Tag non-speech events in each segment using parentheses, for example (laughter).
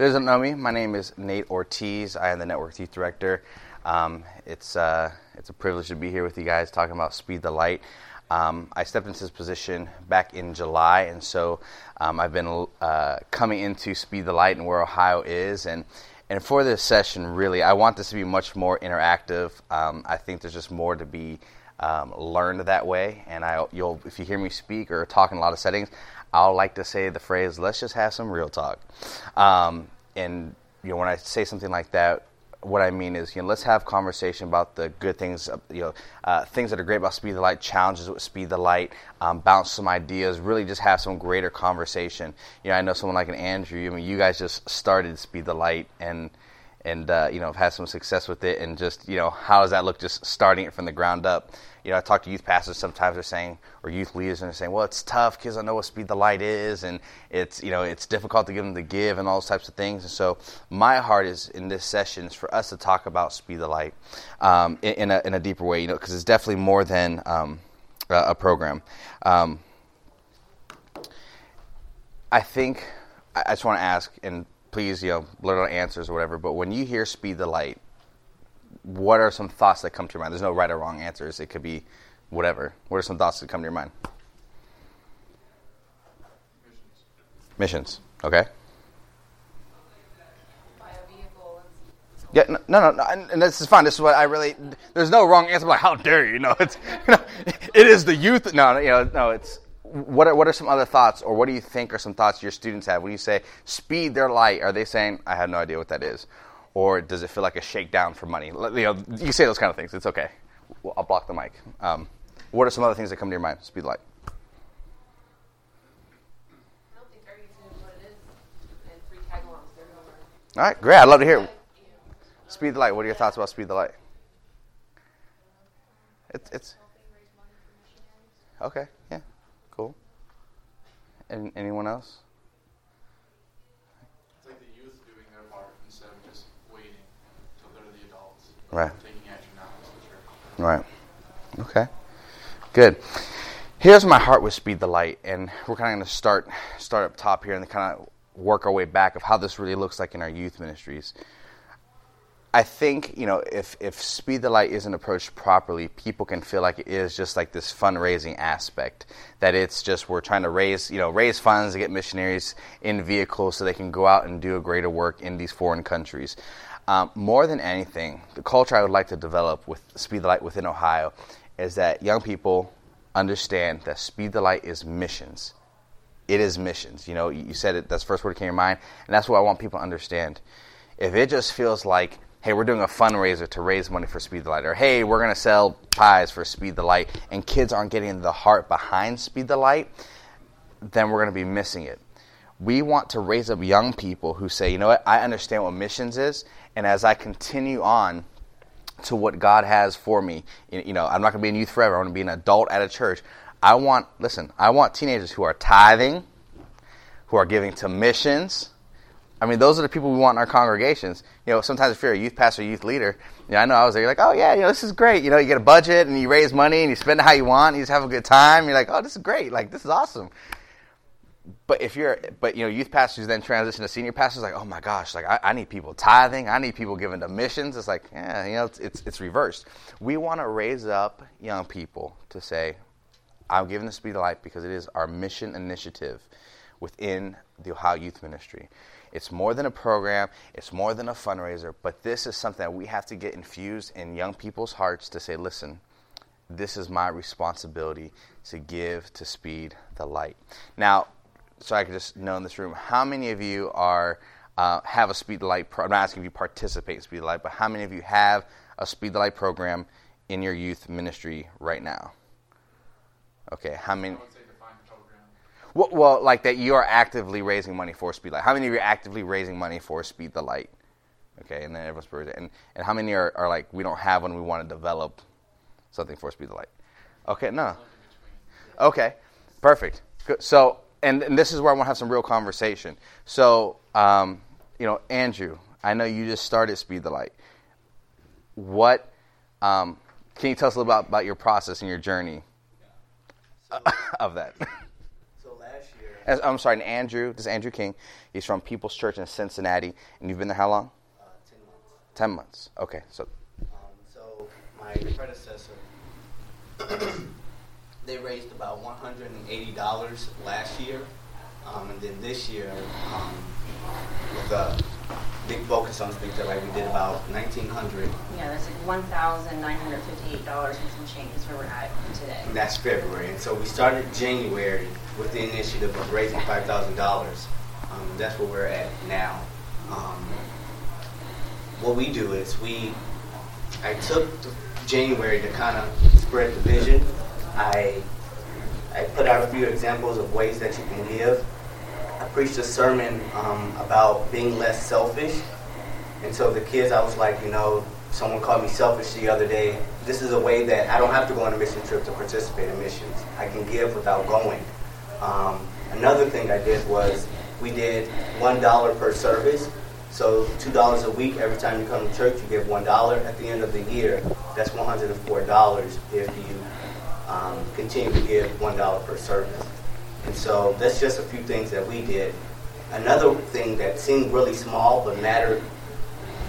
those that know me, my name is Nate Ortiz. I am the Network Youth Director. Um, it's, uh, it's a privilege to be here with you guys talking about Speed the Light. Um, I stepped into this position back in July, and so um, I've been uh, coming into Speed the Light and where Ohio is. And, and for this session, really, I want this to be much more interactive. Um, I think there's just more to be um, learned that way. And I, you'll, if you hear me speak or talk in a lot of settings, I'll like to say the phrase, let's just have some real talk. Um, and you know, when I say something like that, what I mean is, you know, let's have conversation about the good things, you know, uh, things that are great about Speed the Light, challenges with Speed the Light, um, bounce some ideas, really just have some greater conversation. You know, I know someone like an Andrew. I mean, you guys just started Speed the Light and and uh, you know have had some success with it, and just you know, how does that look? Just starting it from the ground up you know, I talk to youth pastors sometimes they're saying, or youth leaders, and they're saying, well, it's tough. because don't know what speed the light is, and it's, you know, it's difficult to give them to give and all those types of things. And so my heart is in this session is for us to talk about speed the light um, in, in, a, in a deeper way, you know, because it's definitely more than um, a, program. Um, I think, I just want to ask, and please, you know, little answers or whatever, but when you hear speed the light, what are some thoughts that come to your mind? There's no right or wrong answers. It could be whatever. What are some thoughts that come to your mind? Missions. Okay. Yeah, no, no, no, and, this is fine. This is what I really. There's no wrong answer. Like, how dare you? (laughs) No, it's, you know, it is the youth. No, you know, no, it's. What are, what are some other thoughts, or what do you think are some thoughts your students have when you say speed the light? Are they saying, I have no idea what that is? Or does it feel like a shakedown for money? You know, you say those kind of things. It's okay. I'll block the mic. Um, what are some other things that come to your mind? Speed light. All right, great. I'd love to hear. Speed the light. What are your thoughts about speed the light? It's it's okay. Yeah, cool. And anyone else? Right. Right. Okay. Good. Here's my heart with Speed the Light, and we're kind of going to start start up top here and kind of work our way back of how this really looks like in our youth ministries. I think you know if if Speed the Light isn't approached properly, people can feel like it is just like this fundraising aspect. That it's just we're trying to raise you know raise funds to get missionaries in vehicles so they can go out and do a greater work in these foreign countries. Um, more than anything, the culture I would like to develop with Speed the Light within Ohio is that young people understand that Speed the Light is missions. It is missions. You know, you said it, that's the first word that came to your mind, and that's what I want people to understand. If it just feels like, hey, we're doing a fundraiser to raise money for Speed the Light, or hey, we're going to sell pies for Speed the Light, and kids aren't getting the heart behind Speed the Light, then we're going to be missing it. We want to raise up young people who say, you know what, I understand what missions is, and as I continue on to what God has for me, you know, I'm not going to be in youth forever. I want to be an adult at a church. I want, listen, I want teenagers who are tithing, who are giving to missions. I mean, those are the people we want in our congregations. You know, sometimes if you're a youth pastor, youth leader, you know, I know I was there, you're like, oh, yeah, you know, this is great. You know, you get a budget and you raise money and you spend it how you want, and you just have a good time. You're like, oh, this is great. Like, this is awesome but if you're but you know youth pastors then transition to senior pastors like oh my gosh like I, I, need people tithing. I need people giving to missions. It's like yeah you know it's it's, it's reversed. We want to raise up young people to say i'm giving the speed of light because it is our mission initiative within the ohio youth ministry. It's more than a program. It's more than a fundraiser. But this is something that we have to get infused in young people's hearts to say listen this is my responsibility to give to speed the light. Now so I could just know in this room, how many of you are uh, have a Speed the Light? Pro- I'm not asking if you participate in Speed the Light, but how many of you have a Speed the Light program in your youth ministry right now? Okay, how many? Well, well, like that you are actively raising money for Speed Light. How many of you are actively raising money for Speed the Light? Okay, and then everyone's and and how many are, are like we don't have one, we want to develop something for Speed the Light? Okay, no. Okay, perfect. Good. So and, and, this is where I want to have some real conversation. So, um, you know, Andrew, I know you just started Speed the Light. What um, can you tell us a little about, about your process and your journey so, (laughs) of that? so last year, I'm sorry, and Andrew. This is Andrew King. He's from People's Church in Cincinnati, and you've been there how long? Uh, ten months. Ten months. Okay, so. Um, so my predecessor, they raised about one hundred and eighty dollars last year, um, and then this year, um, with a big focus on Speed the Light, we did about nineteen hundred. Yeah, that's like one thousand nine hundred fifty-eight dollars and some change is where we're at today. And that's February. And so we started January with the initiative of raising five thousand dollars. Um, that's where we're at now. Um, what we do is we, I took January to kind of spread the vision. I, I put out a few examples of ways that you can give. I preached a sermon um, about being less selfish. And so the kids, I was like, you know, someone called me selfish the other day. This is a way that I don't have to go on a mission trip to participate in missions. I can give without going. Um, another thing I did was we did $1 per service. So $2 a week every time you come to church, you give $1. At the end of the year, that's $104 if you um, continue to give $1 per service. And so that's just a few things that we did. Another thing that seemed really small but mattered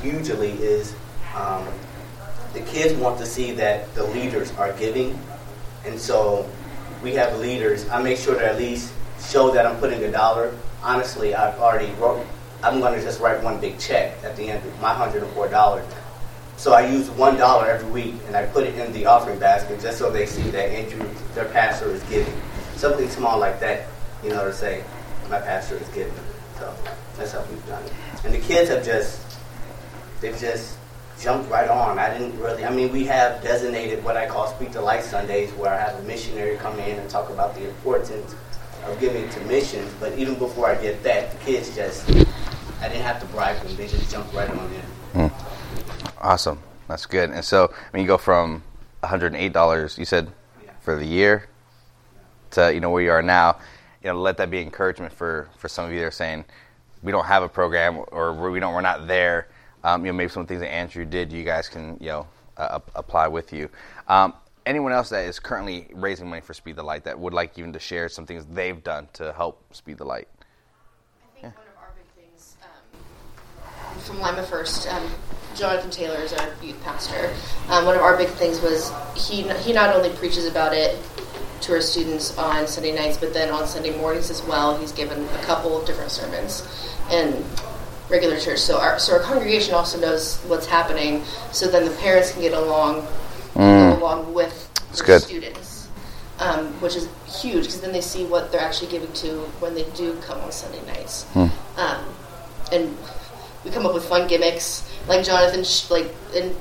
hugely is um, the kids want to see that the leaders are giving. And so we have leaders. I make sure to at least show that I'm putting a dollar. Honestly, I've already wrote, I'm going to just write one big check at the end of my $104. So I use one dollar every week and I put it in the offering basket just so they see that Andrew, their pastor, is giving. Something small like that, you know, to say, my pastor is giving. So that's how we've done it. And the kids have just, they've just jumped right on. I didn't really, I mean, we have designated what I call Speed the Light Sundays where I have a missionary come in and talk about the importance of giving to missions. But even before I did that, the kids just, I didn't have to bribe them. They just jumped right on in. Awesome. That's good. And so, I mean, you go from $108, you said, Yeah. for the year to, you know, where you are now. You know, let that be encouragement for, for some of you that are saying, we don't have a program or we don't, we're not there. Um, you know, maybe some of the things that Andrew did, you guys can, you know, uh, apply with you. Um, anyone else that is currently raising money for Speed the Light that would like even to share some things they've done to help Speed the Light? I think one of our big things um, from Lima First, um, Jonathan Taylor is our youth pastor. Um, one of our big things was he he not only preaches about it to our students on Sunday nights, but then on Sunday mornings as well. He's given a couple of different sermons in regular church. So our so our congregation also knows what's happening. So then the parents can get along Mm. along with That's their good. students, um, which is huge because then they see what they're actually giving to when they do come on Sunday nights. Hmm. Um, and we come up with fun gimmicks, like Jonathan, sh- like and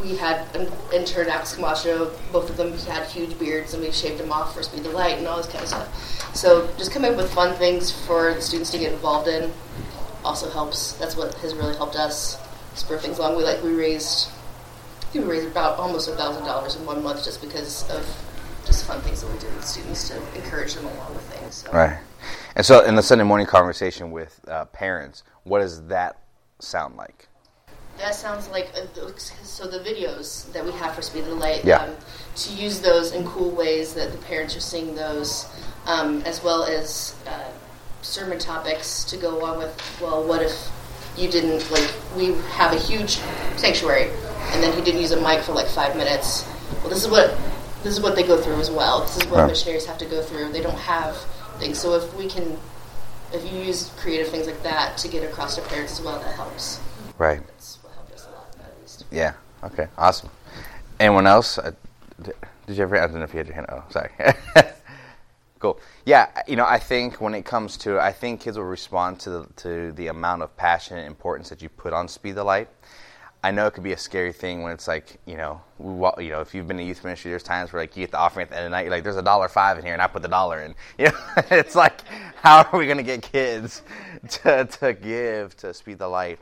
we had an intern Alex Camacho. Both of them had huge beards, and we shaved them off for Speed of Light and all this kind of stuff. So just coming up with fun things for the students to get involved in also helps. That's what has really helped us spur things along. We like we raised I think we raised about almost a thousand dollars in one month just because of just fun things that we do with students to encourage them along with things. So. Right. And so, in the Sunday morning conversation with uh, parents, what does that sound like? That sounds like uh, so the videos that we have for Speed of the Light. Yeah. Um, to use those in cool ways that the parents are seeing those, um, as well as uh, sermon topics to go along with. Well, what if you didn't like? We have a huge sanctuary, and then he didn't use a mic for like five minutes. Well, this is what this is what they go through as well. This is what missionaries have to go through. They don't have things. So if we can, if you use creative things like that to get across to parents as well, that helps. Right. That's what helped us a lot, at least. Yeah. Okay. Awesome. Anyone else? Uh, d- did you ever? I don't know if you had your hand. Oh, sorry. (laughs) cool. Yeah. You know, I think when it comes to, I think kids will respond to the, to the amount of passion and importance that you put on Speed the Light. I know it could be a scary thing when it's like, you know, we, you know, if you've been in youth ministry, there's times where like you get the offering at the end of the night, you're like, there's a dollar five in here, and I put the dollar in. (laughs) You know, it's like, how are we going to get kids (laughs) to to give to Speed the Light?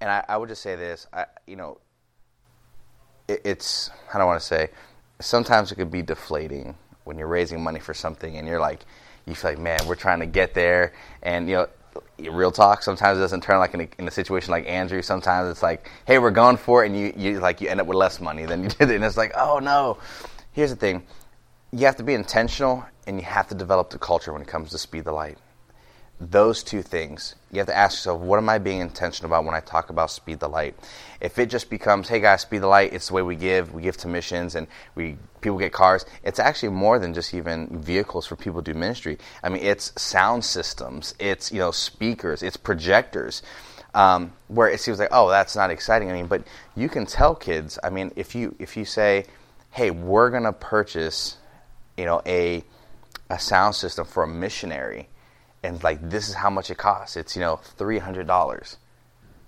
And I, I would just say this, I, you know, it, it's I don't want to say? Sometimes it could be deflating when you're raising money for something and you're like, you feel like, man, we're trying to get there, and you know, real talk. Sometimes it doesn't turn like in a, in a situation like Andrew. Sometimes it's like, hey, we're going for it, and you you like you end up with less money than you (laughs) did, and it's like, oh no. Here's the thing: you have to be intentional, and you have to develop the culture when it comes to speed the light. Those two things, you have to ask yourself, what am I being intentional about when I talk about speed the light? If it just becomes, hey guys, speed the light, it's the way we give, we give to missions and we people get cars. It's actually more than just even vehicles for people to do ministry. I mean, it's sound systems, it's you know speakers, it's projectors. Um, where it seems like, oh, that's not exciting. I mean, but you can tell kids. I mean, if you if you say, hey, we're gonna purchase, you know, a a sound system for a missionary and like this is how much it costs. It's you know three hundred dollars.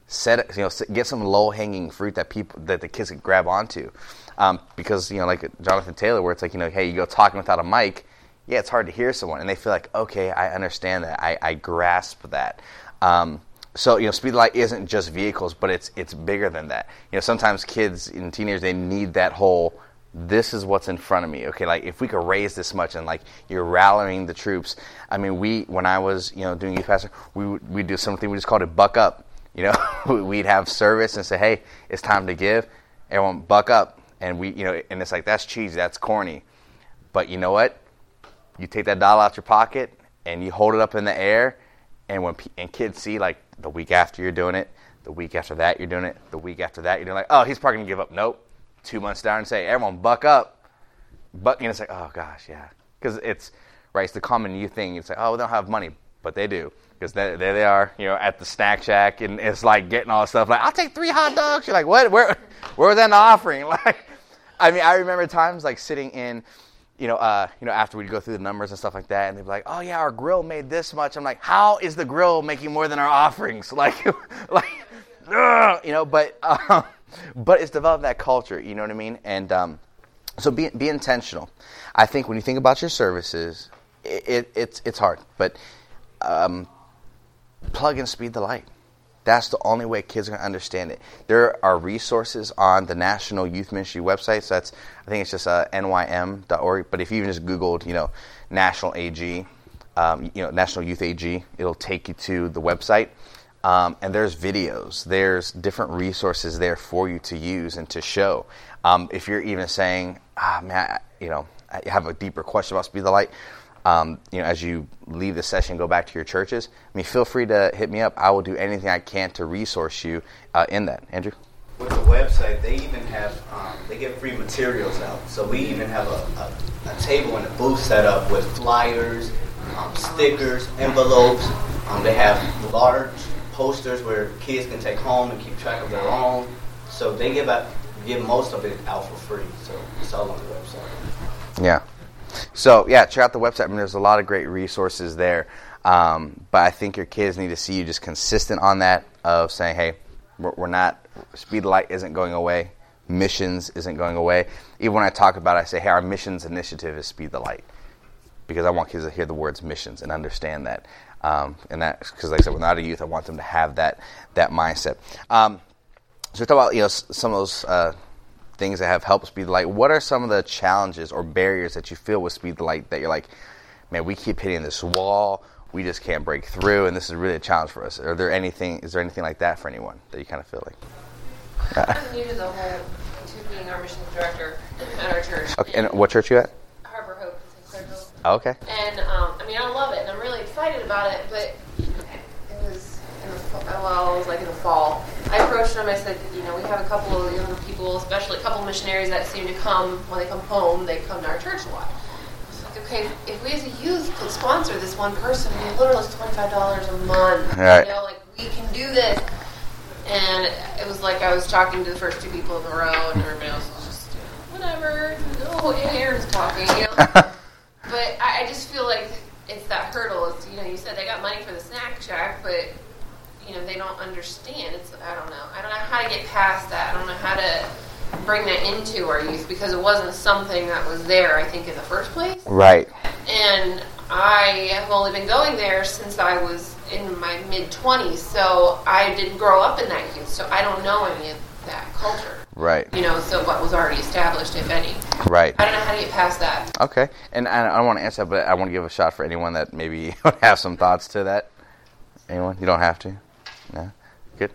Set you know get some low hanging fruit that people that the kids can grab onto, um, because you know like Jonathan Taylor, where it's like you know hey you go talking without a mic, yeah it's hard to hear someone, and they feel like okay I understand that I, I grasp that. Um, so you know speed light isn't just vehicles, but it's it's bigger than that. You know sometimes kids and teenagers they need that whole this is what's in front of me. Okay, like if we could raise this much and like you're rallying the troops. I mean, we when I was you know doing youth pastor, we we do something we just called it buck up. You know, (laughs) we'd have service and say, hey, it's time to give. Everyone buck up, and we you know, and it's like that's cheesy, that's corny, but you know what? You take that dollar out your pocket and you hold it up in the air, and when and kids see like the week after you're doing it, the week after that you're doing it, the week after that you're doing like, oh, he's probably gonna give up. Nope two months down and say, everyone buck up. Buck, and it's like, oh gosh, yeah. Because it's, right, it's the common youth thing. It's like, oh, they don't have money, but they do. Because there they are, you know, at the snack shack, and it's like getting all stuff. Like, I'll take three hot dogs. You're like, what? Where, where was that in the offering? (laughs) Like, I mean, I remember times like sitting in, you know, uh, you know, after we'd go through the numbers and stuff like that, and they'd be like, "Oh yeah, our grill made this much." I'm like, "How is the grill making more than our offerings?" (laughs) Like, like, (laughs) ugh, you know. But um, but it's developed that culture. You know what I mean? And um, so be be intentional. I think when you think about your services, it, it it's it's hard, but um, plug and speed the light. That's the only way kids are going to understand it. There are resources on the National Youth Ministry website. So that's I think it's just uh, nym.org. But if you even just Googled, you know, National AG, um, you know, National Youth AG, it'll take you to the website. Um, and there's videos, there's different resources there for you to use and to show. Um, if you're even saying, ah, man, I, you know, I have a deeper question about Speed the Light, um, you know, as you leave the session, go back to your churches. I mean, feel free to hit me up. I will do anything I can to resource you uh, in that. Andrew. With the website, they even have um, they get free materials out. So we even have a, a, a table and a booth set up with flyers, um, stickers, envelopes. Um, they have large posters where kids can take home and keep track of their own. So they give out give most of it out for free. So it's all on the website. Yeah. So yeah, check out the website. I mean, there's a lot of great resources there. Um, but I think your kids need to see you just consistent on that of saying, hey, we're, we're not speed light isn't going away, missions isn't going away. Even when I talk about it, I say, hey, our missions initiative is speed the light because I want kids to hear the words missions and understand that. Um, and that because, like I said, when they're out of youth, I want them to have that that mindset. Um, so, talk about you know some of those uh, things that have helped Speed the Light. What are some of the challenges or barriers that you feel with Speed the Light that you're like, man, we keep hitting this wall, we just can't break through, and this is really a challenge for us. Are there anything? Is there anything like that for anyone that you kind of feel like? I'm new to the whole to being our mission director at our church. Okay, and what church you at? Harbor Hope in Oh, okay. And um, I mean, I love it, and I'm really excited about it. But it was in the well, it was like in the fall. I approached them. I said, you know, we have a couple of younger people, especially a couple of missionaries that seem to come when they come home. They come to our church a lot. I was like, okay, if we as a youth could sponsor this one person, mean, literally twenty five dollars a month. Right. You know, like we can do this. And it was like I was talking to the first two people in the row, and everybody else was just, whatever. No, Aaron's talking. You know. (laughs) I just feel like it's that hurdle. It's you know you said they got money for the snack shack, but you know they don't understand. It's I don't know. I don't know how to get past that. I don't know how to bring that into our youth because it wasn't something that was there. I think in the first place. Right. And I have only been going there since I was in my mid twenties, so I didn't grow up in that youth, so I don't know any of that culture. Right. You know, so what was already established, if any. Right. I don't know how to get past that. Okay. And I, I don't want to answer that, but I want to give a shot for anyone that maybe (laughs) would have some thoughts to that. Anyone? You don't have to. No. Good.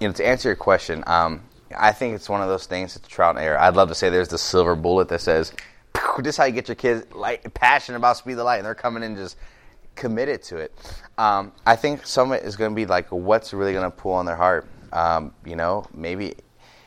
You know, to answer your question, um, I think it's one of those things. It's trial and error. I'd love to say there's the silver bullet that says, (laughs) "This is how you get your kids like passionate about speed the light," and they're coming in just committed to it. Um, I think some of it is going to be like what's really going to pull on their heart. Um, you know, maybe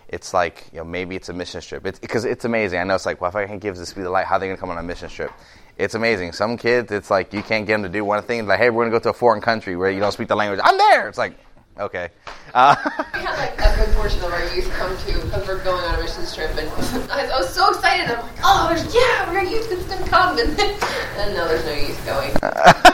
it's like you know maybe it's a mission trip. It's because it's amazing. I know it's like well if I can't give this be the light, how are they going to come on a mission trip? It's amazing. Some kids, it's like you can't get them to do one thing. Like hey, we're going to go to a foreign country where you don't speak the language. I'm there. It's like okay. Uh, (laughs) We had like a good portion of our youth come to because we're going on a missions trip, and I, (laughs) I was so excited. I'm like, oh, there's yeah, our youth gonna come, (laughs) and, and no, there's no youth going.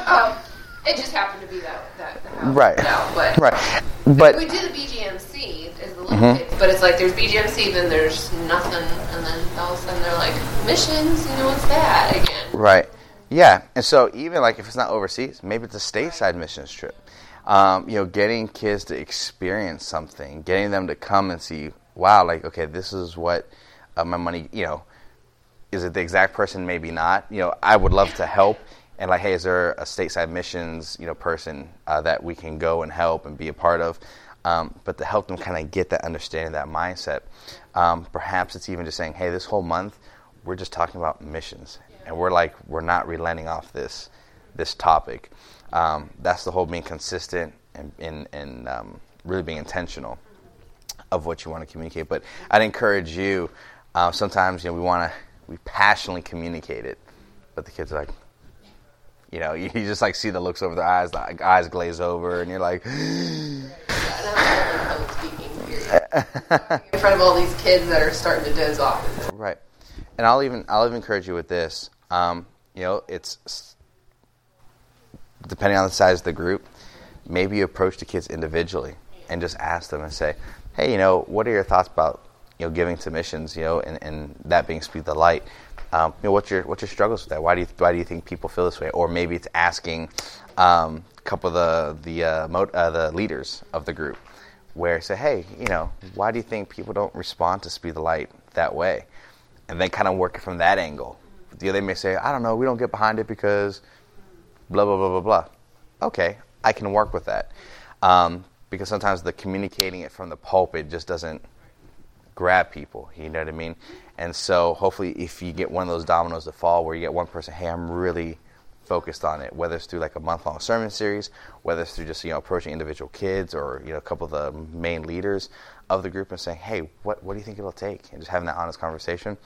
um, it just happened to be that that Right. but right, but we do the BGMC as the little Mhm. kids, but it's like there's BGMC, then there's nothing, and then all of a sudden they're like missions. You know what's that again? Right. Yeah. And so even like if it's not overseas, maybe it's a stateside missions trip. Um, you know, getting kids to experience something, getting them to come and see, wow, like okay, this is what uh, my money. You know, is it the exact person? Maybe not. You know, I would love to help. And like, hey, is there a stateside missions, you know, person uh, that we can go and help and be a part of? Um, but to help them kind of get that understanding, that mindset. Um, perhaps it's even just saying, hey, this whole month we're just talking about missions, and we're like we're not relenting off this this topic. Um, that's the whole being consistent and and, and um, really being intentional of what you want to communicate. But I'd encourage you. Uh, sometimes you know we want to we passionately communicate it, but the kids are like, you know, (laughs) you, just like see the looks over their eyes, the eyes glaze over, and you're like, And I'm only public speaking period. in front of all these kids that are starting to doze off. (sighs) right. And I'll even I'll even encourage you with this. Um, you know, it's depending on the size of the group. Maybe you approach the kids individually and just ask them and say, "Hey, you know, what are your thoughts about you know giving to missions? You know, and, and that being speed the light. Um, you know, what's your what's your struggles with that? Why do you why do you think people feel this way? Or maybe it's asking um, a couple of the the uh, mo- uh, the leaders of the group, where say, "Hey, you know, why do you think people don't respond to speed the light that way?" And then kind of work it from that angle. The other may say, "I don't know, we don't get behind it because." blah blah blah blah blah. Okay, I can work with that um, because sometimes the communicating it from the pulpit just doesn't grab people. You know what I mean? And so hopefully, if you get one of those dominoes to fall, where you get one person, hey, I'm really focused on it, whether it's through like a month long sermon series, whether it's through just you know approaching individual kids or you know a couple of the main leaders of the group and saying, hey, what what do you think it'll take, and just having that honest conversation,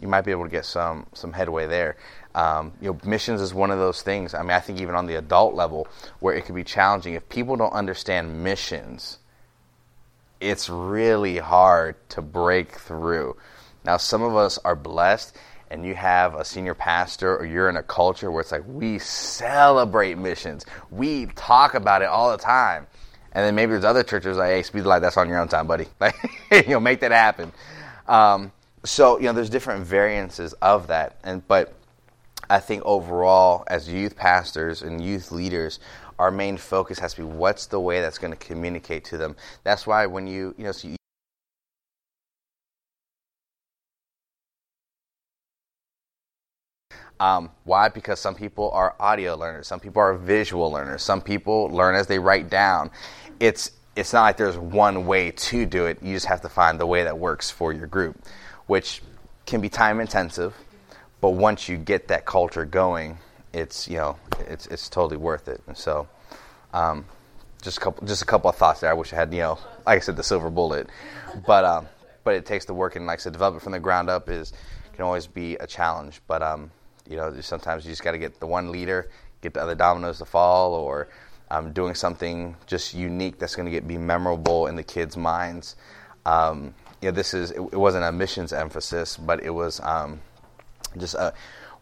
you might be able to get some some headway there. Um, you know, missions is one of those things. I mean, I think even on the adult level, where it could be challenging if people don't understand missions. It's really hard to break through. Now, some of us are blessed, and you have a senior pastor, or you're in a culture where it's like we celebrate missions, we talk about it all the time. And then maybe there's other churches like, hey, speed the light, that's on your own time, buddy. (laughs) Like, (laughs) you know, make that happen. Um, so, you know, there's different variances of that. And but I think overall, as youth pastors and youth leaders, our main focus has to be what's the way that's going to communicate to them. That's why when you, you know, so Um, why? Because some people are audio learners, some people are visual learners, some people learn as they write down. It's it's not like there's one way to do it. You just have to find the way that works for your group, which can be time intensive, but once you get that culture going, it's you know it's it's totally worth it. And so, um, just a couple just a couple of thoughts there. I wish I had you know like I said the silver bullet, but um, but it takes the work and like I said, development from the ground up is can always be a challenge. But um, you know sometimes you just got to get the one leader, get the other dominoes to fall, or um, doing something just unique that's going to get be memorable in the kids' minds. Um, this is it, it wasn't a missions emphasis, but it was um, just a,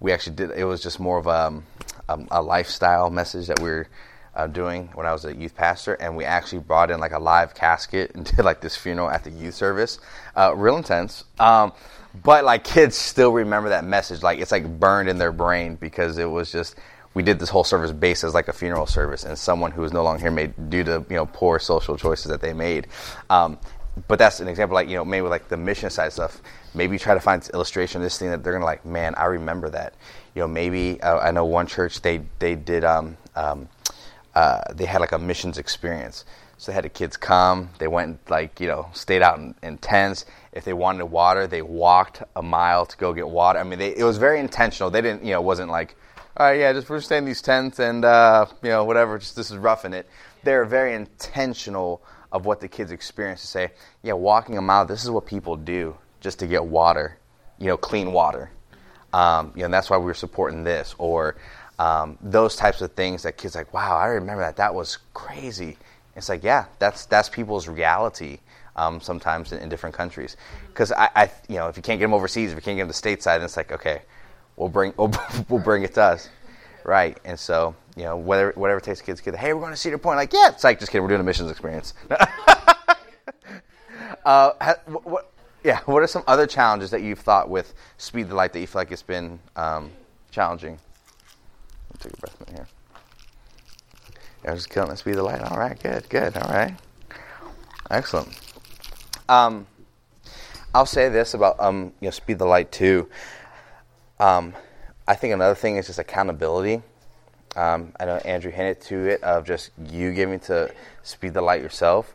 we actually did. It was just more of a, um, a lifestyle message that we were uh, doing when I was a youth pastor, and we actually brought in like a live casket (laughs) and did like this funeral at the youth service. Uh, real intense. But like kids still remember that message. Like it's like burned in their brain because it was just we did this whole service based as like a funeral service, and someone who is no longer here made due to you know poor social choices that they made. Um, but that's an example, like you know, maybe with, like the mission side stuff. Maybe try to find illustration of this thing that they're gonna like. Man, I remember that. You know, maybe uh, I know one church they they did um, um, uh, they had like a missions experience. So they had the kids come. They went like you know stayed out in, in tents. If they wanted water, they walked a mile to go get water. I mean, they, it was very intentional. They didn't you know it wasn't like all right, yeah, just we're staying in these tents and uh, you know whatever. Just this is roughing it. They're very intentional of what the kids experience to say, yeah, walking a mile. This is what people do just to get water, you know, clean water. Um, you know, and that's why we were supporting this or um, those types of things that kids like, wow, I remember that. That was crazy. It's like, yeah, that's that's people's reality. Um, sometimes in, in, different countries, because I, I, you know, if you can't get them overseas, if you can't get them to stateside, it's like, okay, we'll bring (laughs) we'll, we'll bring it to us, right? And so you know whatever whatever it takes kids get hey we're going to Cedar Point like yeah it's like just kidding we're doing a missions experience. (laughs) uh, what, what, yeah, what are some other challenges that you've thought with Speed the Light that you feel like it's been um, challenging? take a breath here. I was killing speed the light. All right, good, good. All right, excellent. Um, I'll say this about um, you know, speed the light too. Um, I think another thing is just accountability. Um, I know Andrew hinted to it of just you giving to speed the light yourself,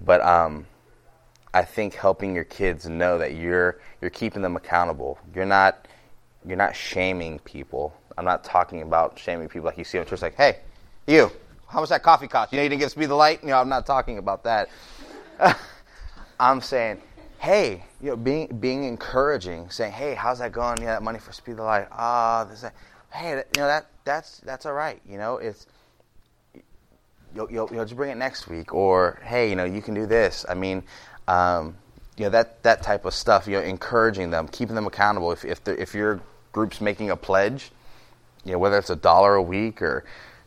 but um, I think helping your kids know that you're you're keeping them accountable. You're not you're not shaming people. I'm not talking about shaming people like you see in church, like, hey, you, how much that coffee cost? You know, you didn't get speed the light. You know, I'm not talking about that. (laughs) I'm saying, hey, you know, being being encouraging, saying, hey, how's that going? Yeah, that money for speed of light. Ah, this, that. hey, you know that that's that's all right. You know, it's you'll, you'll, you'll just bring it next week, or hey, you know, you can do this. I mean, um, you know that that type of stuff. You know, encouraging them, keeping them accountable. If if, if your group's making a pledge, you know, whether it's a dollar a week or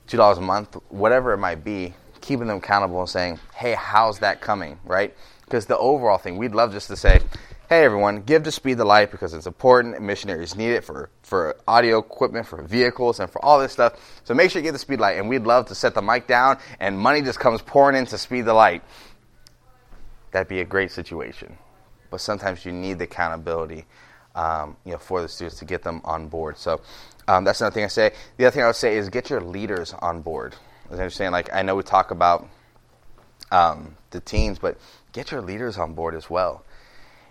two dollars a month, whatever it might be, keeping them accountable and saying, "Hey, how's that coming?" Right? Because the overall thing, we'd love just to say, "Hey, everyone, give to Speed the Light because it's important. Missionaries need it for for audio equipment, for vehicles, and for all this stuff. So make sure you give the Speed Light." And we'd love to set the mic down and money just comes pouring into Speed the Light. That'd be a great situation. But sometimes you need the accountability, um, you know, for the students to get them on board. So um, that's another thing I say. The other thing I would say is get your leaders on board. As I am saying, like I know we talk about um, the teens, but get your leaders on board as well.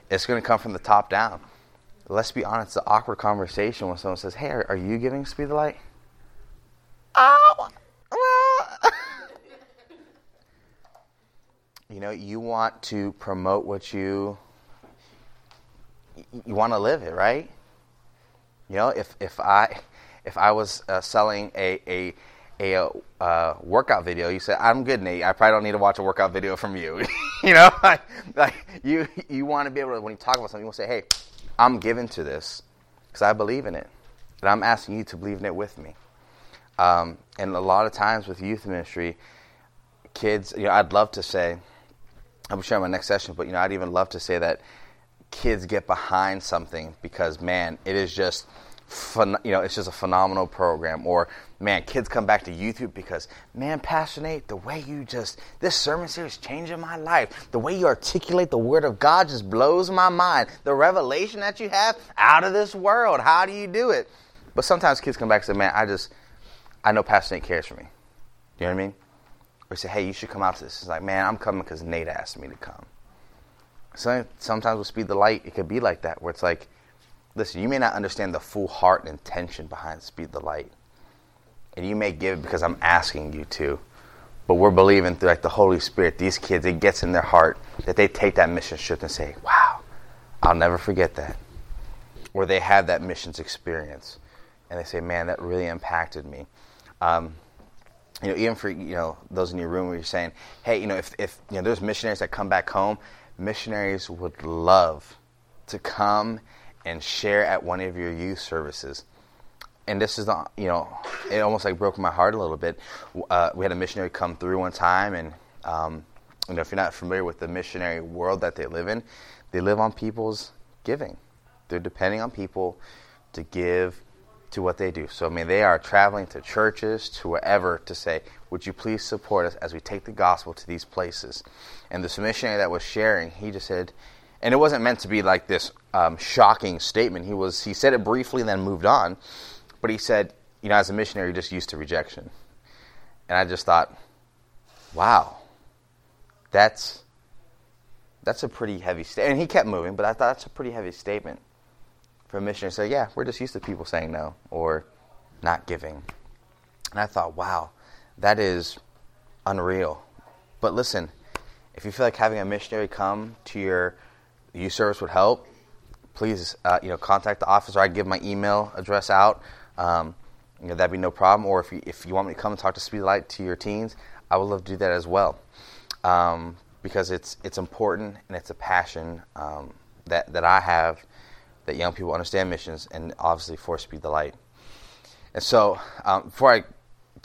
It's going to come from the top down. Let's be honest. The awkward conversation when someone says, "Hey, are, are you giving speed the light?" Oh, well. (laughs) you know, you want to promote what you you want to live it, right? You know, if if I if I was uh, selling a a a uh, workout video, you said, "I'm good, Nate. I probably don't need to watch a workout video from you." (laughs) you know, (laughs) like, like, you you want to be able to when you talk about something, you want to say, "Hey, I'm given to this because I believe in it, and I'm asking you to believe in it with me." Um, and a lot of times with youth ministry, kids, you know, I'd love to say, I'm sharing my next session, but you know, I'd even love to say that kids get behind something because man, it is just fun, you know, it's just a phenomenal program. Or man, kids come back to YouTube because man, Pastor Nate, the way you just this sermon series changing my life. The way you articulate the Word of God just blows my mind. The revelation that you have out of this world. How do you do it? But sometimes kids come back and say, man, I just I know Pastor Nate cares for me. You know what I mean? Or say, hey, you should come out to this. It's like, man, I'm coming because Nate asked me to come. So sometimes with Speed the Light, it could be like that, where it's like, listen, you may not understand the full heart and intention behind Speed the Light. And you may give it because I'm asking you to. But we're believing through like the Holy Spirit, these kids, it gets in their heart that they take that mission shift and say, Wow, I'll never forget that. Or they have that missions experience. And they say, Man, that really impacted me. Um, you know, even for you know those in your room where you're saying, Hey, you know, if, if you know there's missionaries that come back home missionaries would love to come and share at one of your youth services. And this is the, you know, it almost like broke my heart a little bit. Uh, we had a missionary come through one time, and um, you know, if you're not familiar with the missionary world that they live in, they live on people's giving. They're depending on people to give to what they do. So, I mean, they are traveling to churches, to wherever, to say, Would you please support us as we take the gospel to these places? And this missionary that was sharing, he just said, and it wasn't meant to be like this um, shocking statement. He was he said it briefly and then moved on, but he said, you know, as a missionary, you're just used to rejection. And I just thought, wow, that's that's a pretty heavy statement. And he kept moving, but I thought that's a pretty heavy statement for a missionary say, yeah, we're just used to people saying no, or not giving. And I thought, wow, that is unreal. But listen, if you feel like having a missionary come to your youth service would help, please, uh, you know, contact the office or I give my email address out. Um, you know, that'd be no problem. Or if you, if you want me to come and talk to Speedlight to your teens, I would love to do that as well. Um, because it's it's important and it's a passion um, that that I have that young people understand missions and obviously for Speed the Light. And so um, before I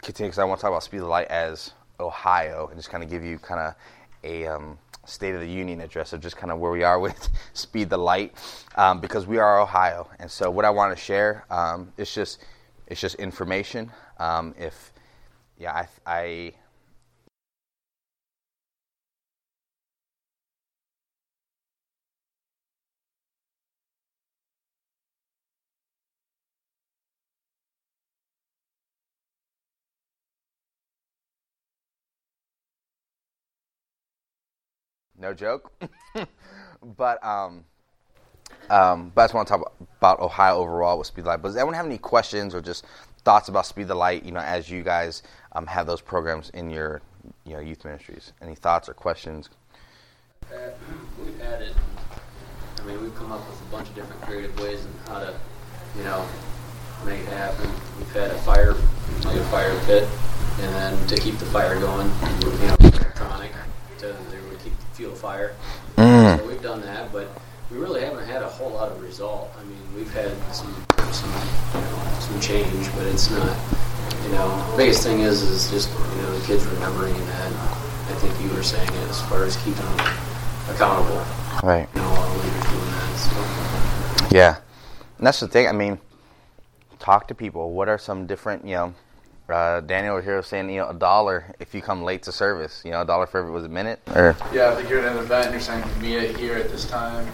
continue, because I want to talk about Speed the Light as Ohio and just kind of give you kind of a um, State of the Union address of just kind of where we are (laughs) with Speed the Light, um, because we are Ohio. And so what I want to share um, is just it's just information. Um, if yeah, I, I No joke. (laughs) but um, um, but I just want to talk about Ohio overall with Speed Light. But does anyone have any questions or just thoughts about Speed the Light? You know, as you guys um, have those programs in your you know youth ministries. Any thoughts or questions? Uh, we've had it. I mean, we've come up with a bunch of different creative ways on how to, you know, make it happen. We've had a fire, like a fire pit, and then to keep the fire going, you know, electronic to fuel fire. Mm. So we've done that, but we really haven't had a whole lot of result. I mean, we've had some some you know, some change, but it's not. You know, the biggest thing is is just you know the kids remembering that. I think you were saying it as far as keeping them accountable. Right. You know, leaders doing that. So. Yeah, and that's the thing. I mean, talk to people. What are some different you know uh, Daniel here was saying, you know, a dollar if you come late to service. You know, a dollar for every was a minute. Or yeah, if you're at an event, you're saying it here at this time,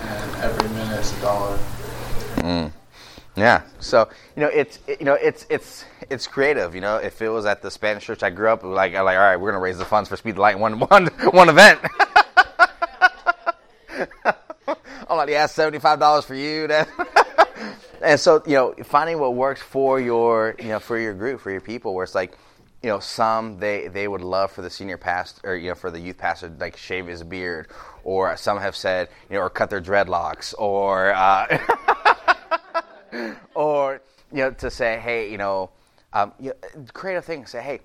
and every minute is a dollar. Mm. Yeah. So you know, it's it, you know, it's it's it's creative. You know, if it was at the Spanish church I grew up, like i like all right, we're gonna raise the funds for Speed the Light one (laughs) one one event. (laughs) I'm like, yeah, seventy five dollars for you. That (laughs) and so you know finding what works for your you know for your group for your people where it's like you know some they they would love for the senior pastor or you know for the youth pastor to like shave his beard or some have said you know or cut their dreadlocks or uh, (laughs) or you know to say hey you know um, you know, create a thing say hey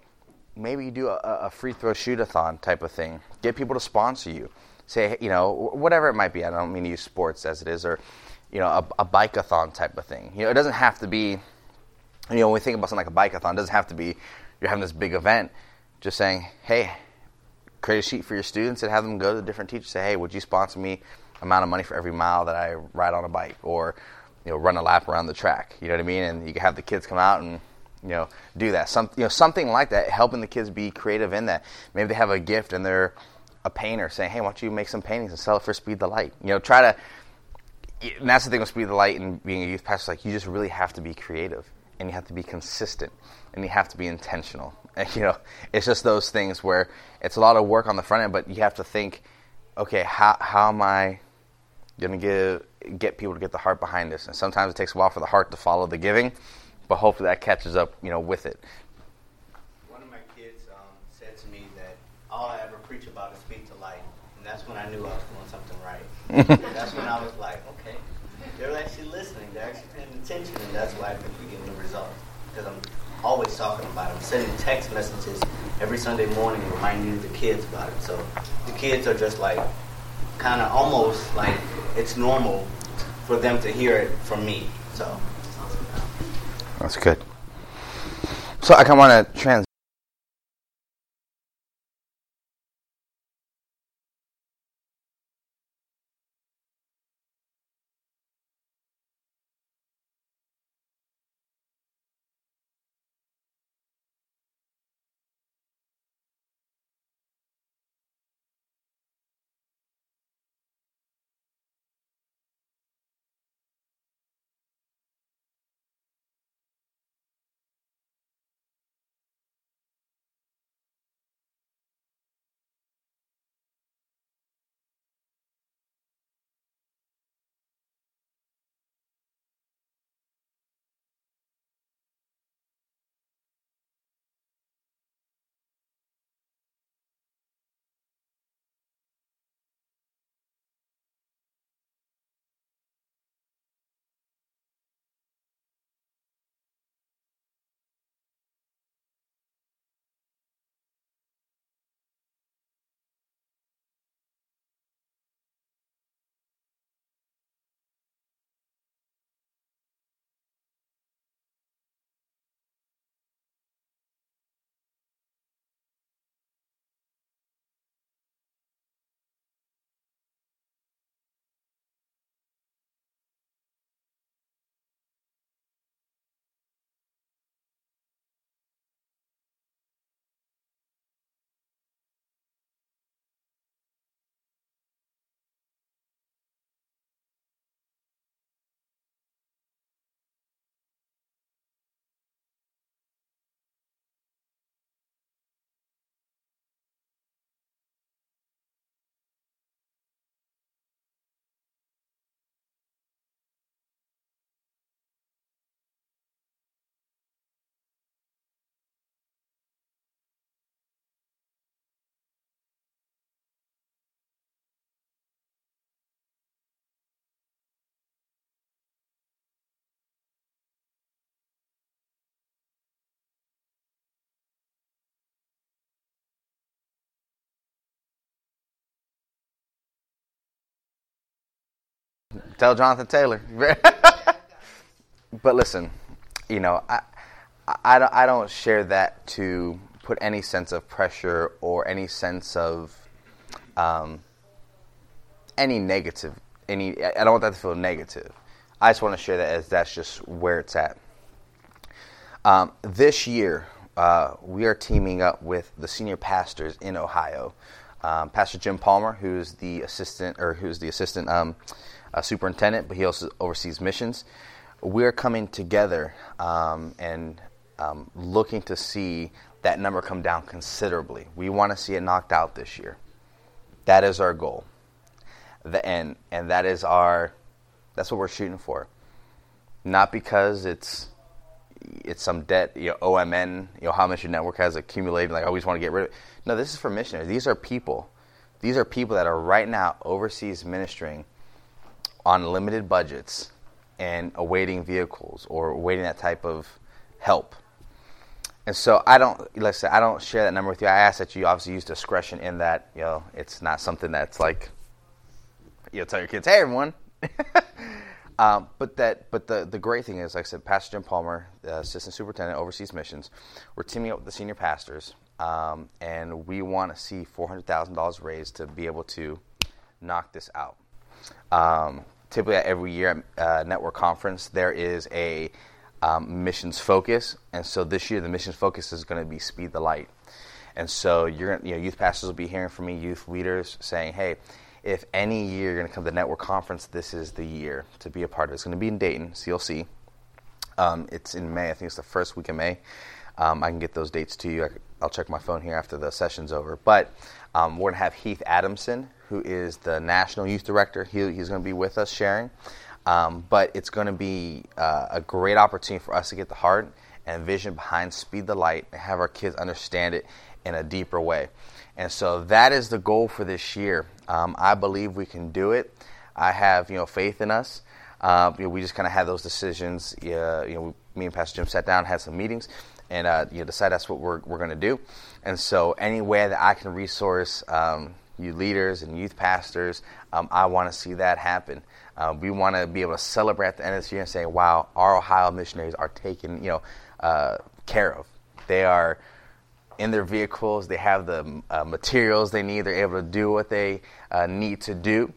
maybe you do a, a free throw shoot-a-thon type of thing. Get people to sponsor you. Say you know whatever it might be i don't mean to use sports as it is or you know, a, a bike-a-thon type of thing. You know, it doesn't have to be, you know, when we think about something like a bike-a-thon, it doesn't have to be you're having this big event. Just saying, hey, create a sheet for your students and have them go to the different teachers. Say, hey, would you sponsor me amount of money for every mile that I ride on a bike or, you know, run a lap around the track? You know what I mean? And you can have the kids come out and you know do that. Some you know something like that, helping the kids be creative in that. Maybe they have a gift and they're a painter, saying, hey, why don't you make some paintings and sell it for Speed the Light? You know, try to and that's the thing with Speed the Light and being a youth pastor. Like you just really have to be creative, and you have to be consistent, and you have to be intentional. (laughs) And, you know, it's just those things where it's a lot of work on the front end, but you have to think, okay, how how am I going to get get people to get the heart behind this? And sometimes it takes a while for the heart to follow the giving, but hopefully that catches up, you know, with it. One of my kids um, said to me that all I ever preach about is speak to light, and that's when I knew I was doing something right. (laughs) that's when I was like, they're actually listening. They're actually paying attention, and that's why I think we're getting the results. Because I'm always talking about it. I'm sending text messages every Sunday morning reminding the kids about it. So the kids are just like, kind of almost like it's normal for them to hear it from me. So that's good. So I kind of want to trans. Tell Jonathan Taylor. (laughs) but listen, you know, I, I, I don't share that to put any sense of pressure or any sense of um, any negative. Any, I don't want that to feel negative. I just want to share that as that's just where it's at. Um, this year, uh, we are teaming up with the senior pastors in Ohio. Um, Pastor Jim Palmer, who's the assistant or who's the assistant um, superintendent, but he also oversees missions. We're coming together um, and um, looking to see that number come down considerably. We want to see it knocked out this year. That is our goal. The end, and that is our that's what we're shooting for. Not because it's it's some debt, you know, OMN, you know, how much your network has accumulated. Like, I always want to get rid of. it. No, this is for missionaries. These are people. These are people that are right now overseas ministering on limited budgets and awaiting vehicles or awaiting that type of help. And so I don't, let's say, I don't share that number with you. I ask that you obviously use discretion in that, you know, it's not something that's like, you know, tell your kids, hey, everyone. (laughs) um, but that, but the, the great thing is, like I said, Pastor Jim Palmer, the assistant superintendent, overseas missions, we're teaming up with the senior pastors, um, and we want to see four hundred thousand dollars raised to be able to knock this out. Um, typically, at every year at uh, network conference, there is a um, missions focus, and so this year the missions focus is going to be speed the light. And so you're, you know, youth pastors will be hearing from me, youth leaders saying, "Hey, if any year you're going to come to the network conference, this is the year to be a part of it. It's going to be in Dayton, CLC. Um, it's in May. I think it's the first week of May. Um, I can get those dates to you. I, will check my phone here after the session's over. But um, we're going to have Heath Adamson, who is the National Youth Director. He, he's going to be with us sharing. Um, but it's going to be uh, a great opportunity for us to get the heart and vision behind Speed the Light and have our kids understand it in a deeper way. And so that is the goal for this year. Um, I believe we can do it. I have you know faith in us. Uh, you know, we just kind of had those decisions. Uh, you know, me and Pastor Jim sat down, had some meetings, and uh, you know, decided that's what we're we're going to do. And so, any way that I can resource um, you leaders and youth pastors, um, I want to see that happen. Uh, we want to be able to celebrate at the end of this year and say, "Wow, our Ohio missionaries are taken, you know, uh, care of. They are." in their vehicles. They have the uh, materials they need. They're able to do what they uh, need to do.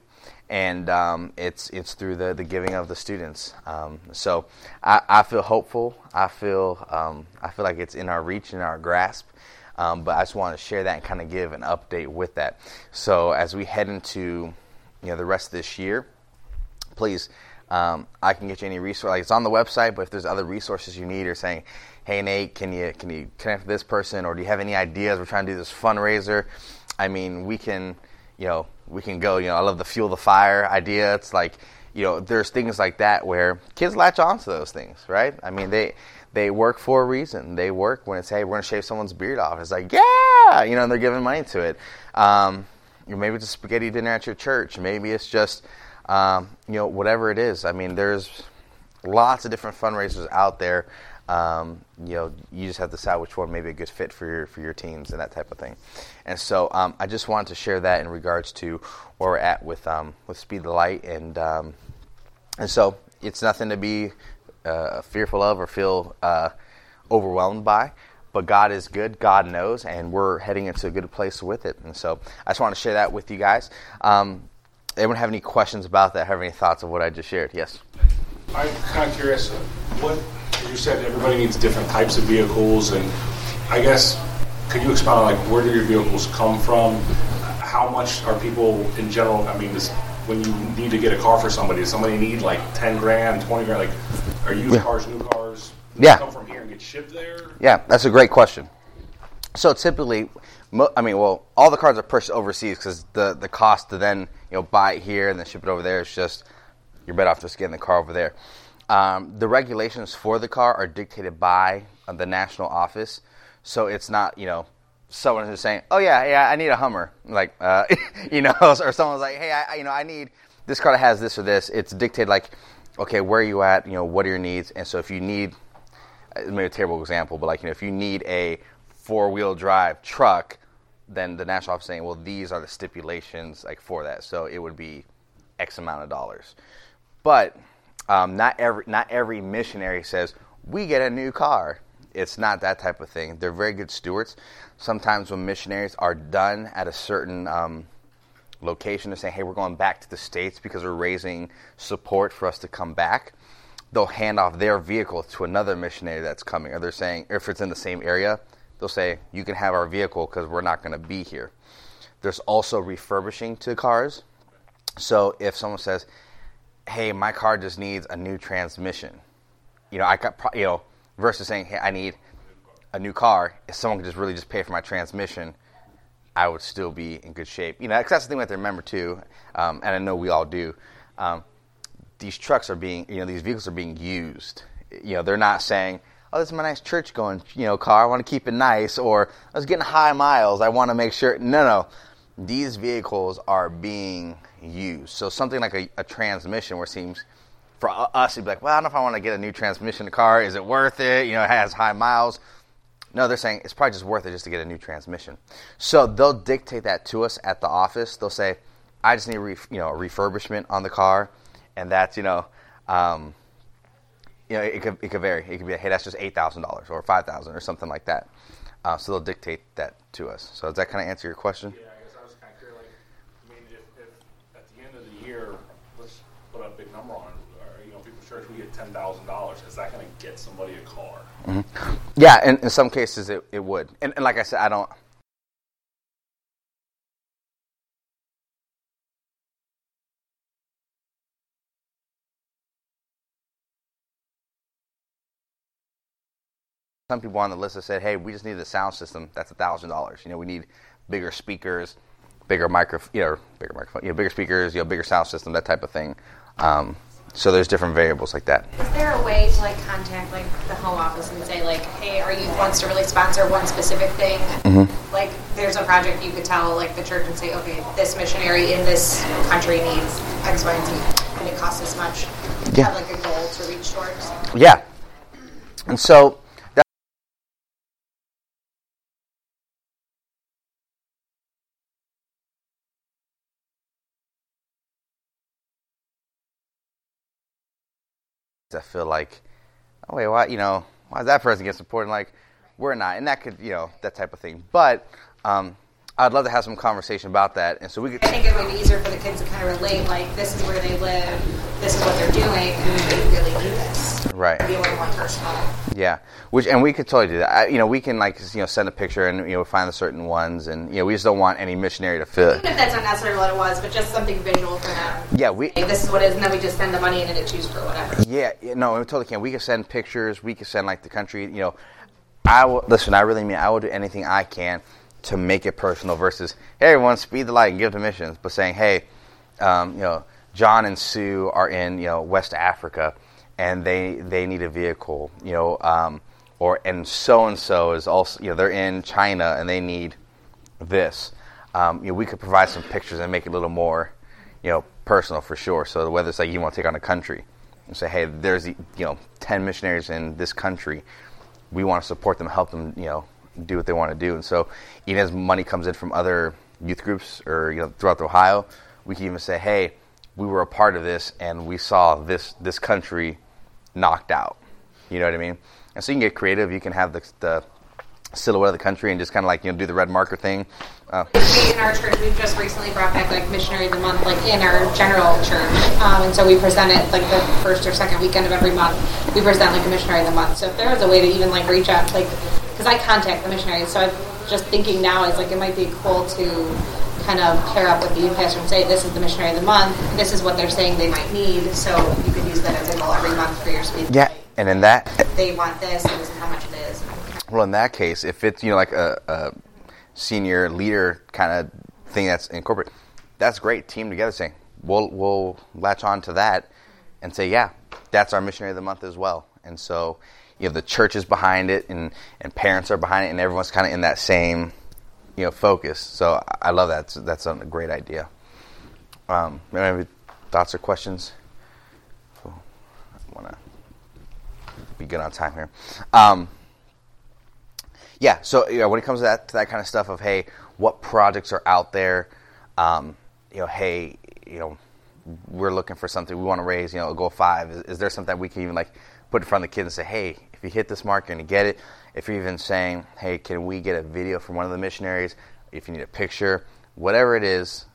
And um, it's it's through the, the giving of the students. Um, so I, I, feel hopeful. I feel um, I feel like it's in our reach, in our grasp. Um, but I just want to share that and kind of give an update with that. So as we head into you know the rest of this year, please um, I can get you any resource. Like it's on the website, but if there's other resources you need, or saying, "Hey Nate, can you can you connect with this person?" or "Do you have any ideas? We're trying to do this fundraiser." I mean, we can, you know, we can go. You know, I love the fuel the fire idea. It's like, you know, there's things like that where kids latch on to those things, right? I mean, they they work for a reason. They work when it's, hey, we're gonna shave someone's beard off. It's like, yeah, you know, and they're giving money to it. Um, maybe it's a spaghetti dinner at your church. Maybe it's just um, you know, whatever it is. I mean, there's lots of different fundraisers out there. Um, you know, you just have to decide which one may be a good fit for your for your teams and that type of thing. And so, um, I just wanted to share that in regards to where we're at with um, with Speed the Light, and um, and so it's nothing to be uh, fearful of or feel uh, overwhelmed by. But God is good. God knows, and we're heading into a good place with it. And so, I just want to share that with you guys. Um, anyone have any questions about that? Have any thoughts of what I just shared? Yes. I'm kind of curious. What you said, everybody needs different types of vehicles, and I guess could you expound on like where do your vehicles come from? How much are people in general? I mean, this, when you need to get a car for somebody, does somebody need like ten grand, twenty grand? Like, are used yeah. cars, new cars? yeah. Come from here and get shipped there. Yeah, that's a great question. So typically, I mean, well, all the cars are pushed overseas because the the cost to then you know buy it here and then ship it over there is just you're better off just getting the car over there. Um, the regulations for the car are dictated by the national office, so it's not you know someone who's saying, "Oh yeah, yeah, I need a Hummer," like uh, (laughs) you know, (laughs) or someone's like, "Hey, I, you know, I need this car that has this or this." It's dictated like, okay, where are you at? You know, what are your needs? And so if you need, maybe a terrible example, but like you know, if you need a four wheel drive truck then the national office saying, well, these are the stipulations like for that. So it would be X amount of dollars. but um, not every not every missionary says we get a new car. It's not that type of thing. They're very good stewards. Sometimes when missionaries are done at a certain um, location, they're saying, "Hey, we're going back to the states because we're raising support for us to come back." They'll hand off their vehicle to another missionary that's coming, or they're saying, if it's in the same area, they'll say, "You can have our vehicle because we're not going to be here." There's also refurbishing to cars. So if someone says, "Hey, my car just needs a new transmission," you know, I got you know, versus saying, "Hey, I need a new car," if someone could just really just pay for my transmission, I would still be in good shape. You know, 'cause that's the thing we have to remember too, um, and I know we all do. Um, these trucks are being, you know, these vehicles are being used. You know, they're not saying, "Oh, this is my nice church going, you know, car. I want to keep it nice," or "I was getting high miles. I want to make sure." No, no, these vehicles are being used. So something like a, a transmission, where it seems for us, you'd be like, "Well, I don't know if I want to get a new transmission car. Is it worth it? You know, it has high miles." No, they're saying it's probably just worth it just to get a new transmission. So they'll dictate that to us at the office. They'll say, "I just need you know a refurbishment on the car," and that's you know, um, you know, it could it could vary. It could be, "Hey, that's just eight thousand dollars or five thousand or something like that." Uh, so they'll dictate that to us. So does that kind of answer your question? Yeah, I guess I was kind of curious. Like, mean, if, at the end of the year, let's put a big number on you know, church, we get ten thousand dollars. Is that going to get somebody a car? Yeah, in, in some cases it, it would. And, and like I said, I don't. Some people on the list have said, "Hey, we just need a sound system. That's a thousand dollars. You know, we need bigger speakers, bigger micro, you know, bigger microphone, you know, bigger speakers, you know, bigger sound system, that type of thing." Um, so there's different variables like that. Is there a way to like contact like the home office and say like, hey, our youth wants to really sponsor one specific thing? Mm-hmm. Like, there's a project you could tell like the church and say, okay, this missionary in this country needs X, Y, and Z, and it costs this much. Yeah. Have like a goal to reach towards. Yeah. And so that I feel like, oh wait, why you know why is that person get supported? Like we're not, and that could you know that type of thing. But um, I'd love to have some conversation about that, and so we could. I think it would be easier for the kids to kind of relate, like, this is where they live, this is what they're doing, and they really need this. Right. Be a little more personal. Yeah, which and we could totally do that. I, you know, we can like you know send a picture and you know find the certain ones, and you know we just don't want any missionary to feel. Even if that's not necessarily what it was, but just something visual for them. Yeah, we Like, this is what it is, and then we just send the money in and it choose for whatever. Yeah, yeah, no, we totally can. We can send pictures. We can send like the country. You know, I will listen. I really mean I will do anything I can to make it personal. Versus, hey, everyone, speed the light and give to missions. But saying, hey, um, you know, John and Sue are in you know West Africa, and they they need a vehicle. You know, um, or and so and so is also you know they're in China and they need this. Um, you know, we could provide some pictures and make it a little more, you know, personal for sure. So whether it's like you want to take on a country and say, hey, there's you know ten missionaries in this country, we want to support them, help them, you know, do what they want to do. And so even as money comes in from other youth groups or you know throughout Ohio, we can even say, hey, we were a part of this and we saw this this country knocked out. You know what I mean? And so you can get creative. You can have the, the silhouette of the country and just kind of like you know do the red marker thing. Uh, in our church, we've just recently brought back like missionary of the month, like in our general church, um, and so we present it like the first or second weekend of every month. We present like a missionary of the month. So if there was a way to even like reach out, like because I contact the missionaries, so I'm just thinking now is like it might be cool to kind of pair up with the youth pastor and say this is the missionary of the month. This is what they're saying they might need. So use that as a goal every month for your speed. yeah, and in that They want this, and this is how much it is. Well, in that case, if it's you know like a, a senior leader kind of thing that's in corporate, that's great. Team together, saying we'll we'll latch on to that and say, yeah, that's our missionary of the month as well. And so you know the church is behind it, and and parents are behind it, and everyone's kind of in that same you know focus. So I- I love that. That's, that's a great idea. Um, any thoughts or questions? Cool. I want to be good on time here. Um, yeah, so you know, when it comes to that to that kind of stuff of hey, what projects are out there? Um, you know, hey, you know, we're looking for something. We want to raise, you know, a goal five. Is, is there something we can even like put in front of the kids and say, hey, if you hit this mark, you're gonna get it. If you're even saying, hey, can we get a video from one of the missionaries? If you need a picture, whatever it is,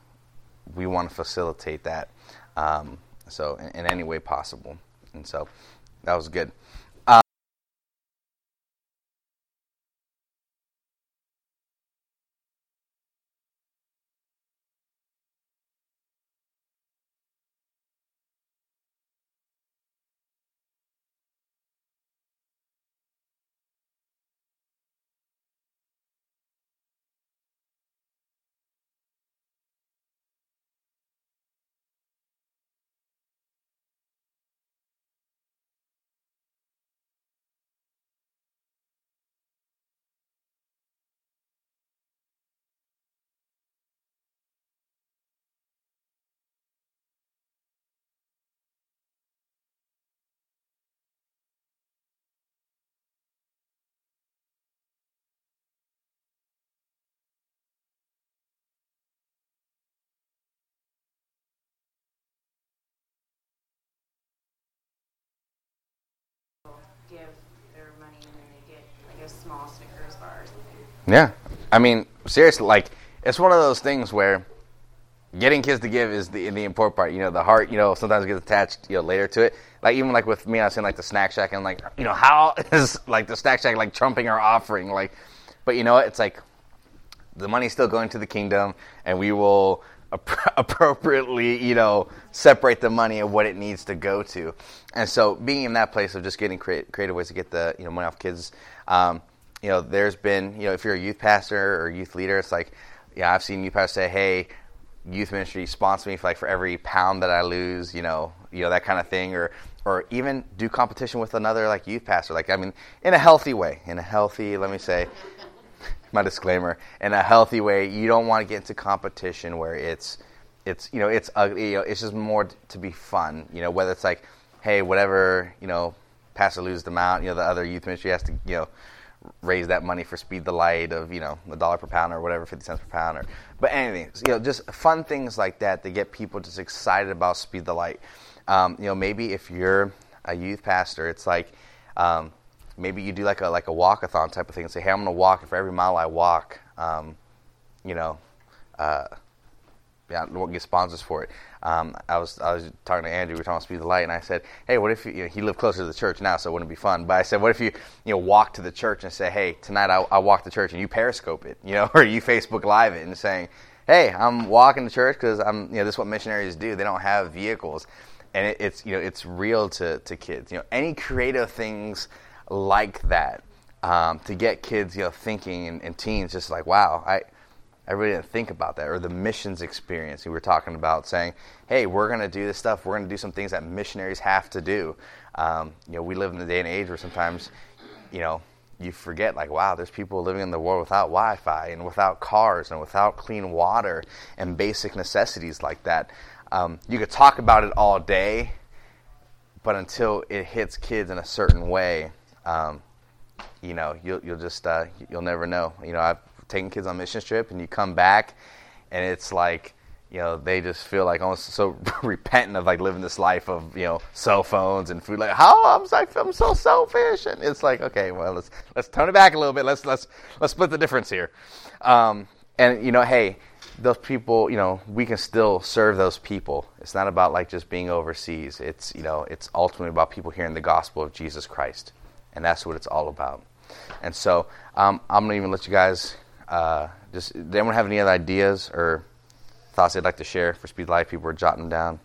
we want to facilitate that. Um, so in, in any way possible. And so that was good. Give their money and then they get like a small Snickers bar or something. Yeah, I mean, seriously, like it's one of those things where getting kids to give is the the important part. You know, the heart, you know, sometimes gets attached, you know, later to it. Like even like with me, I was saying like the snack shack, and like you know, how (laughs) is like the snack shack like trumping our offering? Like, but you know, what? it's like the money's still going to the kingdom, and we will (laughs) appropriately, you know, separate the money of what it needs to go to. And so, being in that place of just getting create, creative ways to get the you know money off kids, um, you know, there's been you know if you're a youth pastor or youth leader, it's like, yeah, I've seen youth pastors say, hey. Youth ministry sponsor me for like for every pound that I lose, you know, you know that kind of thing, or or even do competition with another like youth pastor. Like I mean, in a healthy way, in a healthy, let me say, my disclaimer in a healthy way you don't want to get into competition where it's it's you know it's ugly you know, it's just more to be fun you know whether it's like hey whatever you know pastor loses the amount you know the other youth ministry has to you know raise that money for speed the light of you know a dollar per pound or whatever 50 cents per pound or but anything you know just fun things like that to get people just excited about speed the light. Um, you know maybe if you're a youth pastor it's like um, maybe you do like a like a walkathon type of thing and say, hey, I'm going to walk. And for every mile I walk, um, you know, uh, yeah, we'll get sponsors for it. Um, I was I was talking to Andrew. We were talking about speed the light, and I said, hey, what if you, you know, he lived closer to the church now, so it wouldn't be fun. But I said, what if you you know walk to the church and say, hey, tonight I, I walk to church, and you Periscope it, you know, (laughs) or you Facebook Live it, and saying, hey, I'm walking to church because I'm you know this is what missionaries do. They don't have vehicles, and it, it's you know it's real to to kids. You know, any creative things like that um, to get kids, you know, thinking and, and, teens just like, wow, I, I really didn't think about that. Or the missions experience we were talking about, saying, hey, we're going to do this stuff. We're going to do some things that missionaries have to do. Um, you know, we live in the day and age where sometimes, you know, you forget like, wow, there's people living in the world without Wi-Fi and without cars and without clean water and basic necessities like that. Um, you could talk about it all day, but until it hits kids in a certain way, um, you know, you'll, you'll just, uh, you'll never know. You know, I've taken kids on mission trip and you come back and it's like, you know, they just feel like almost so (laughs) repentant of like living this life of, you know, cell phones and food. Like, how I'm like, I'm so selfish. And it's like, okay, well, let's, let's tone it back a little bit. Let's, let's, let's split the difference here. Um, and, you know, hey, those people, you know, we can still serve those people. It's not about like just being overseas. It's, you know, it's ultimately about people hearing the gospel of Jesus Christ and that's what it's all about. And so um, I'm gonna even let you guys uh, just. Does anyone have any other ideas or thoughts they'd like to share for Speed Life? People are jotting them down.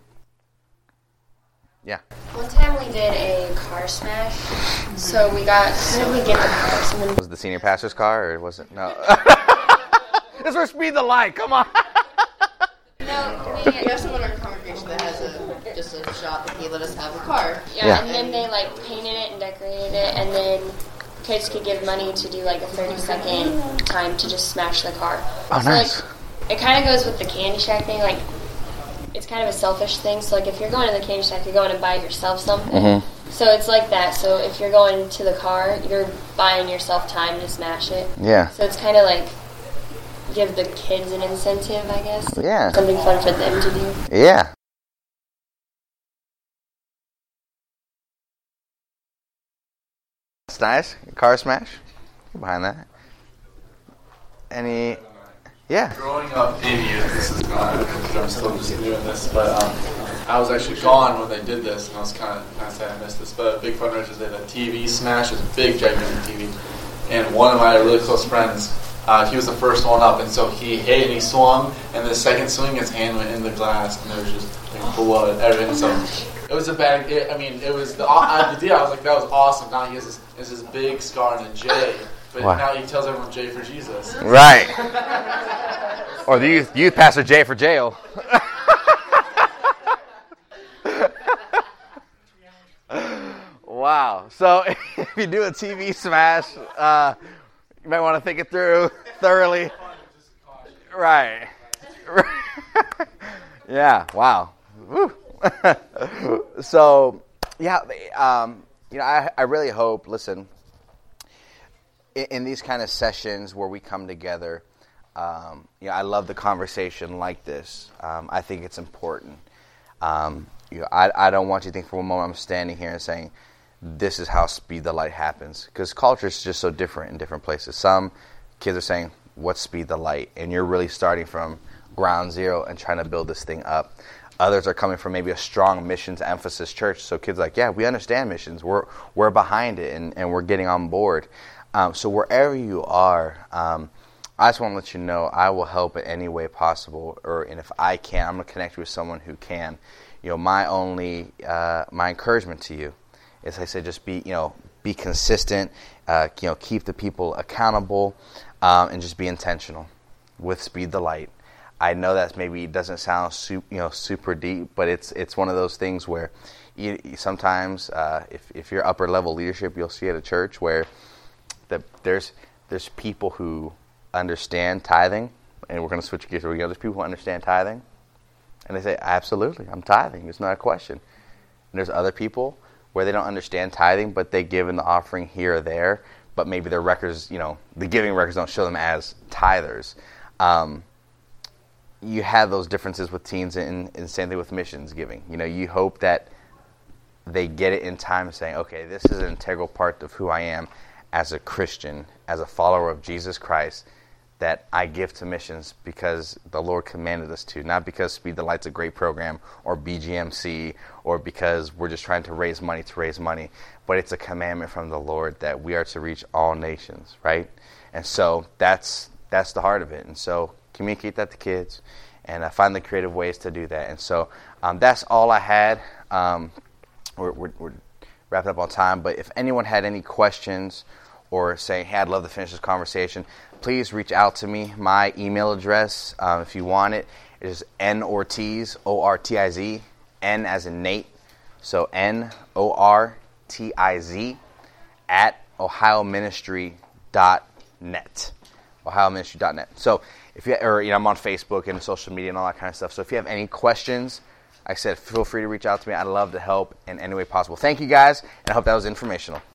Yeah. One time we did a car smash. So we got. How did we get the car? Someone Was it the senior pastor's car or was it no? (laughs) this was Speed the Light. Come on. No, we have someone in our congregation that has a just a shop, and he let us have a car. Yeah, Yeah. and then they like painted it and decorated it, and then kids could give money to do like a 30 second time to just smash the car. Oh, so, nice. Like, it kind of goes with the candy shack thing. Like, it's kind of a selfish thing. So, like, if you're going to the candy shack, you're going to buy yourself something. Mm-hmm. So it's like that. So if you're going to the car, you're buying yourself time to smash it. Yeah. So it's kind of like give the kids an incentive, I guess. Yeah. Something fun for them to do. Yeah. It's nice. Car smash. Behind that. Any? Yeah. Growing up in youth, this is not, I'm still just this, but um, I was actually gone when they did this, and I was kind of, I say I missed this, but big fundraiser did a TV smash, it was a big, gigantic TV, and one of my really close friends, uh, he was the first one up, and so he hit and he swung, and the second swing, his hand went in the glass, and there was just like, blood, everything, so it was a bad, it, I mean, it was, the, I, the deal, I was like, that was awesome, now he has this, has this big scar and a J, but Wow. now he tells everyone J for Jesus. Right. (laughs) or the youth, youth pastor J for jail. (laughs) wow. So (laughs) if you do a TV smash, uh, you might want to think it through (laughs) thoroughly. Right. (laughs) yeah. Wow. (laughs) So, yeah, um, you know, I, I really hope. Listen, in, in these kind of sessions where we come together, um, you know, I love the conversation like this. Um, I think it's important. Um, you know, I, I don't want you to think for one moment I'm standing here and saying, this is how Speed the Light happens. Because culture is just so different in different places. Some kids are saying, what's Speed the Light? And you're really starting from ground zero and trying to build this thing up. Others are coming from maybe a strong missions emphasis church. So kids like, yeah, we understand missions. We're, we're behind it and, and we're getting on board. Um, so wherever you are, um, I just want to let you know I will help in any way possible, or and if I can, I'm to connect you with someone who can. You know, my only uh, my encouragement to you is I say just be you know be consistent, uh, you know keep the people accountable, um, and just be intentional with speed the light. I know that maybe doesn't sound su- you know super deep, but it's it's one of those things where you, sometimes uh, if if you're upper level leadership, you'll see at a church where that there's there's people who understand tithing, and we're going to switch gears. We go. There's people who understand tithing, and they say, "Absolutely, I'm tithing. It's not a question." And there's other people where they don't understand tithing, but they give in the offering here or there, but maybe their records, you know, the giving records don't show them as tithers. Um, you have those differences with teens, and, and same thing with missions giving. You know, you hope that they get it in time, saying, "Okay, this is an integral part of who I am." as a Christian, as a follower of Jesus Christ, that I give to missions because the Lord commanded us to, not because Speed the Light's a great program or BGMC or because we're just trying to raise money to raise money, but it's a commandment from the Lord that we are to reach all nations, right? And so that's that's the heart of it. And so communicate that to kids and uh, find the creative ways to do that. And so um, that's all I had. Um, we're, we're, we're wrapping up on time, but if anyone had any questions or say, hey, I'd love to finish this conversation, please reach out to me. My email address, um, if you want it, is N Ortiz, O R T I Z, N as in Nate, so N O R T I Z, at ohioministry.net. ohioministry.net. So if you, or you know, I'm on Facebook and social media and all that kind of stuff. So if you have any questions, like I said, feel free to reach out to me. I'd love to help in any way possible. Thank you guys, and I hope that was informational.